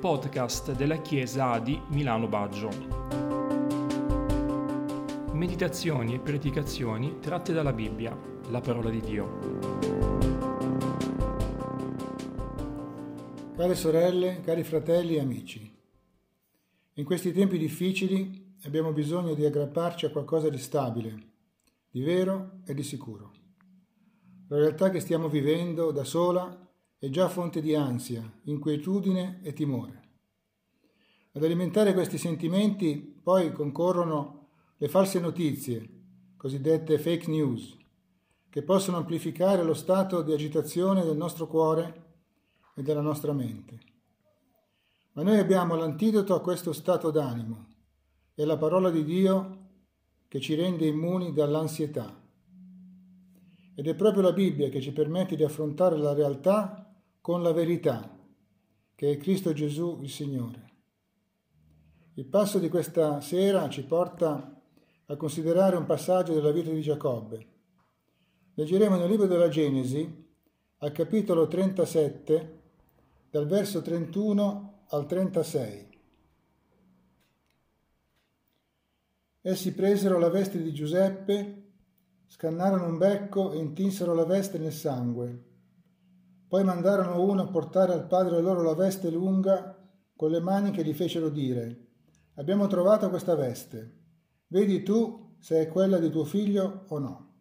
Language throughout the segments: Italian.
podcast della Chiesa di Milano Baggio. Meditazioni e predicazioni tratte dalla Bibbia, la parola di Dio. Care sorelle, cari fratelli e amici, in questi tempi difficili abbiamo bisogno di aggrapparci a qualcosa di stabile, di vero e di sicuro. La realtà che stiamo vivendo da sola è già fonte di ansia, inquietudine e timore. Ad alimentare questi sentimenti poi concorrono le false notizie, cosiddette fake news, che possono amplificare lo stato di agitazione del nostro cuore e della nostra mente. Ma noi abbiamo l'antidoto a questo stato d'animo, è la parola di Dio che ci rende immuni dall'ansietà. Ed è proprio la Bibbia che ci permette di affrontare la realtà con la verità, che è Cristo Gesù il Signore. Il passo di questa sera ci porta a considerare un passaggio della vita di Giacobbe. Leggeremo nel libro della Genesi, al capitolo 37, dal verso 31 al 36. Essi presero la veste di Giuseppe, scannarono un becco e intinsero la veste nel sangue poi mandarono uno a portare al padre loro la veste lunga con le mani che gli fecero dire, abbiamo trovato questa veste, vedi tu se è quella di tuo figlio o no.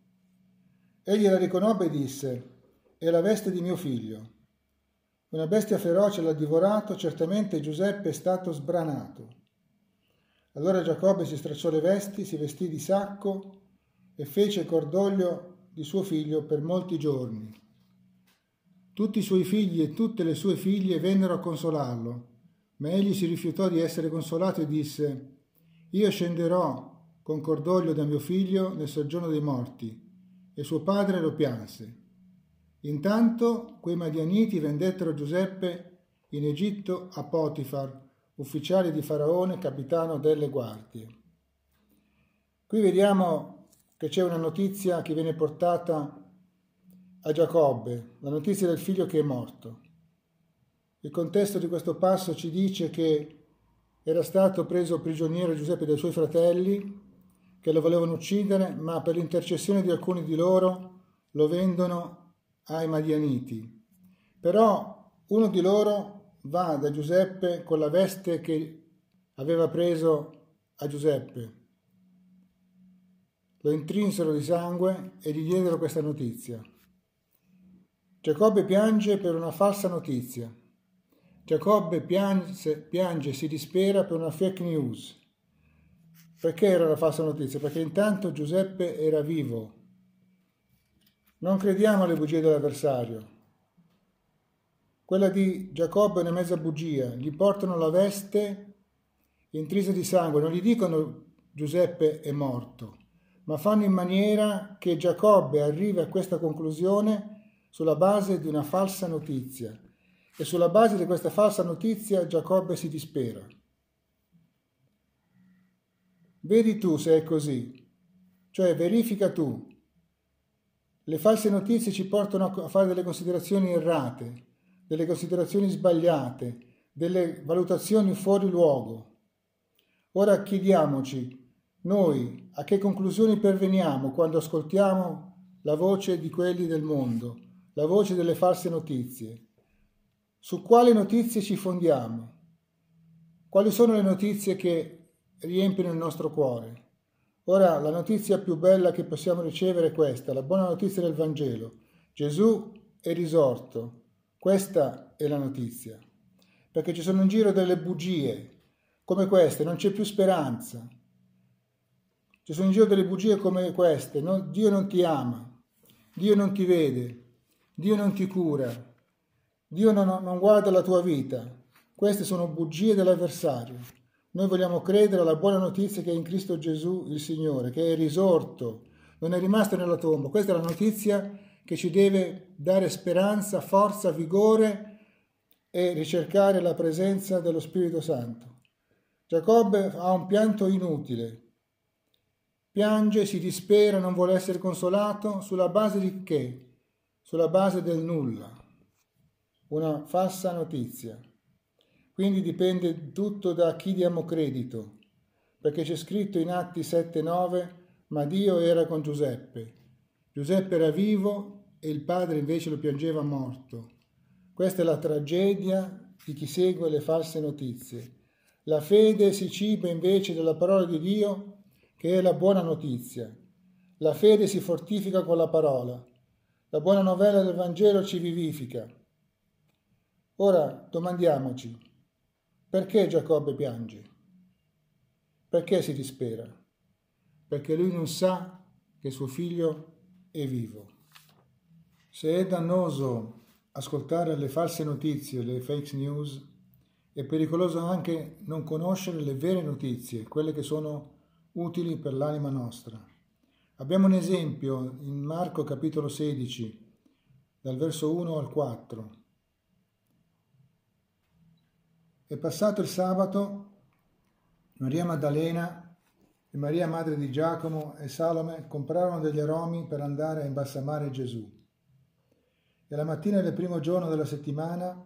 Egli la riconobbe e disse, è la veste di mio figlio. Una bestia feroce l'ha divorato, certamente Giuseppe è stato sbranato. Allora Giacobbe si stracciò le vesti, si vestì di sacco e fece cordoglio di suo figlio per molti giorni. Tutti i suoi figli e tutte le sue figlie vennero a consolarlo, ma egli si rifiutò di essere consolato e disse, Io scenderò con cordoglio da mio figlio nel soggiorno dei morti. E suo padre lo pianse. Intanto quei madianiti vendettero Giuseppe in Egitto a Potifar, ufficiale di Faraone, capitano delle guardie. Qui vediamo che c'è una notizia che viene portata a Giacobbe la notizia del figlio che è morto. Il contesto di questo passo ci dice che era stato preso prigioniero Giuseppe dai suoi fratelli che lo volevano uccidere, ma per l'intercessione di alcuni di loro lo vendono ai Madianiti. Però uno di loro va da Giuseppe con la veste che aveva preso a Giuseppe. Lo intrinsero di sangue e gli diedero questa notizia. Giacobbe piange per una falsa notizia. Giacobbe piange, piange, si dispera per una fake news. Perché era una falsa notizia? Perché intanto Giuseppe era vivo. Non crediamo alle bugie dell'avversario. Quella di Giacobbe è una mezza bugia. Gli portano la veste intrisa di sangue. Non gli dicono Giuseppe è morto, ma fanno in maniera che Giacobbe arrivi a questa conclusione sulla base di una falsa notizia e sulla base di questa falsa notizia Giacobbe si dispera. Vedi tu se è così, cioè verifica tu. Le false notizie ci portano a fare delle considerazioni errate, delle considerazioni sbagliate, delle valutazioni fuori luogo. Ora chiediamoci, noi, a che conclusioni perveniamo quando ascoltiamo la voce di quelli del mondo? La voce delle false notizie. Su quali notizie ci fondiamo? Quali sono le notizie che riempiono il nostro cuore? Ora, la notizia più bella che possiamo ricevere è questa, la buona notizia del Vangelo. Gesù è risorto. Questa è la notizia. Perché ci sono in giro delle bugie come queste, non c'è più speranza. Ci sono in giro delle bugie come queste, no? Dio non ti ama, Dio non ti vede, Dio non ti cura, Dio non, non guarda la tua vita. Queste sono bugie dell'avversario. Noi vogliamo credere alla buona notizia che è in Cristo Gesù il Signore, che è risorto, non è rimasto nella tomba. Questa è la notizia che ci deve dare speranza, forza, vigore e ricercare la presenza dello Spirito Santo. Giacobbe ha un pianto inutile. Piange, si dispera, non vuole essere consolato sulla base di che? Sulla base del nulla, una falsa notizia. Quindi dipende tutto da chi diamo credito, perché c'è scritto in Atti 7-9, ma Dio era con Giuseppe. Giuseppe era vivo e il padre invece lo piangeva morto. Questa è la tragedia di chi segue le false notizie. La fede si ciba invece della parola di Dio, che è la buona notizia. La fede si fortifica con la parola. La buona novella del Vangelo ci vivifica. Ora domandiamoci, perché Giacobbe piange? Perché si dispera? Perché lui non sa che suo figlio è vivo. Se è dannoso ascoltare le false notizie, le fake news, è pericoloso anche non conoscere le vere notizie, quelle che sono utili per l'anima nostra. Abbiamo un esempio in Marco capitolo 16, dal verso 1 al 4. È passato il sabato, Maria Maddalena e Maria madre di Giacomo e Salome comprarono degli aromi per andare a imbalsamare Gesù. E la mattina del primo giorno della settimana,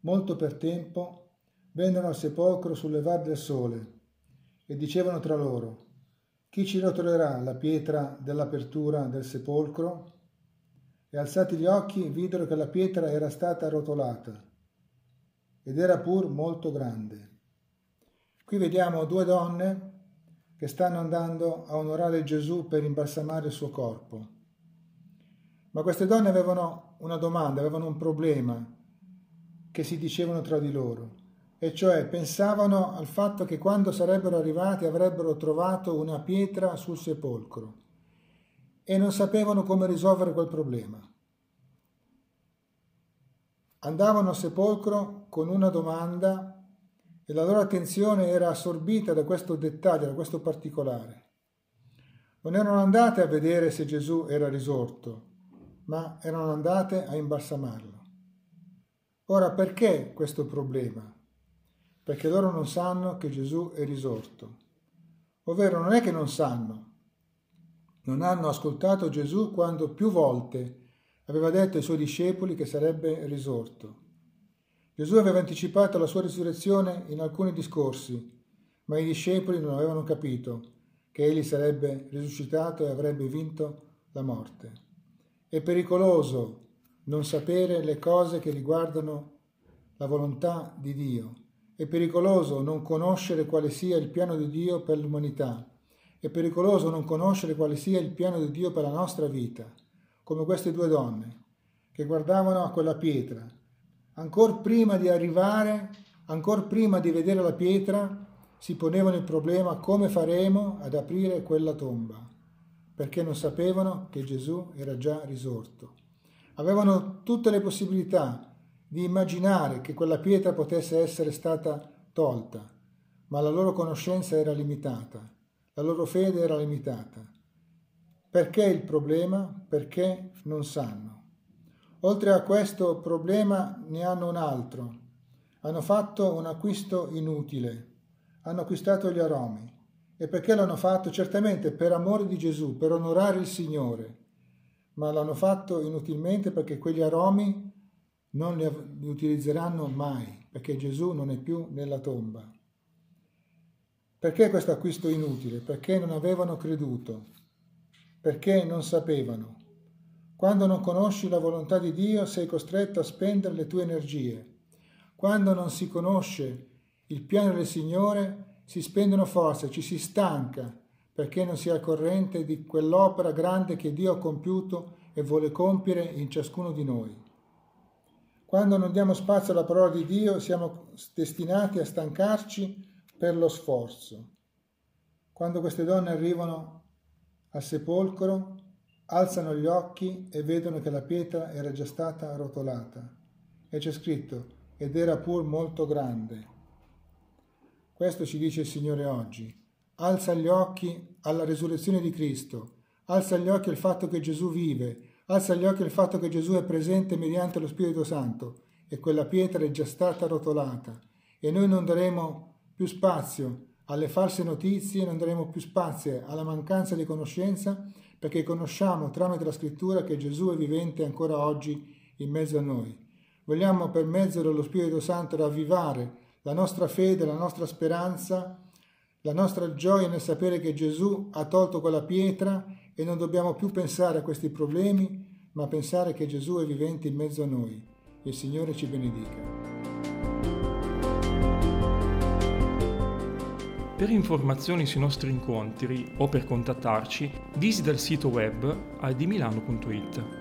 molto per tempo, vennero al sepolcro sul levar del sole e dicevano tra loro, chi ci rotolerà la pietra dell'apertura del sepolcro? E alzati gli occhi videro che la pietra era stata rotolata ed era pur molto grande. Qui vediamo due donne che stanno andando a onorare Gesù per imbalsamare il suo corpo. Ma queste donne avevano una domanda, avevano un problema che si dicevano tra di loro, e cioè pensavano al fatto che quando sarebbero arrivati avrebbero trovato una pietra sul sepolcro e non sapevano come risolvere quel problema. Andavano al sepolcro con una domanda e la loro attenzione era assorbita da questo dettaglio, da questo particolare. Non erano andate a vedere se Gesù era risorto, ma erano andate a imbalsamarlo. Ora perché questo problema? Perché loro non sanno che Gesù è risorto. Ovvero non è che non sanno, non hanno ascoltato Gesù quando più volte aveva detto ai suoi discepoli che sarebbe risorto. Gesù aveva anticipato la sua risurrezione in alcuni discorsi, ma i discepoli non avevano capito che egli sarebbe risuscitato e avrebbe vinto la morte. È pericoloso non sapere le cose che riguardano la volontà di Dio. È pericoloso non conoscere quale sia il piano di Dio per l'umanità. È pericoloso non conoscere quale sia il piano di Dio per la nostra vita, come queste due donne che guardavano a quella pietra ancora prima di arrivare, ancora prima di vedere la pietra, si ponevano il problema come faremo ad aprire quella tomba, perché non sapevano che Gesù era già risorto. Avevano tutte le possibilità di immaginare che quella pietra potesse essere stata tolta, ma la loro conoscenza era limitata, la loro fede era limitata. Perché il problema? Perché non sanno. Oltre a questo problema ne hanno un altro. Hanno fatto un acquisto inutile. Hanno acquistato gli aromi. E perché l'hanno fatto? Certamente per amore di Gesù, per onorare il Signore. Ma l'hanno fatto inutilmente perché quegli aromi non li utilizzeranno mai, perché Gesù non è più nella tomba. Perché questo acquisto inutile? Perché non avevano creduto, perché non sapevano. Quando non conosci la volontà di Dio sei costretto a spendere le tue energie. Quando non si conosce il piano del Signore si spendono forze, ci si stanca perché non si è al corrente di quell'opera grande che Dio ha compiuto e vuole compiere in ciascuno di noi. Quando non diamo spazio alla parola di Dio siamo destinati a stancarci per lo sforzo. Quando queste donne arrivano al sepolcro alzano gli occhi e vedono che la pietra era già stata rotolata. E c'è scritto, ed era pur molto grande. Questo ci dice il Signore oggi. Alza gli occhi alla risurrezione di Cristo, alza gli occhi al fatto che Gesù vive, alza gli occhi al fatto che Gesù è presente mediante lo Spirito Santo e quella pietra è già stata rotolata e noi non daremo più spazio alle false notizie, non daremo più spazio alla mancanza di conoscenza perché conosciamo tramite la scrittura che Gesù è vivente ancora oggi in mezzo a noi. Vogliamo per mezzo dello Spirito Santo ravvivare la nostra fede, la nostra speranza, la nostra gioia nel sapere che Gesù ha tolto quella pietra e non dobbiamo più pensare a questi problemi, ma pensare che Gesù è vivente in mezzo a noi. Il Signore ci benedica. Per informazioni sui nostri incontri o per contattarci, visita il sito web aldimilano.it.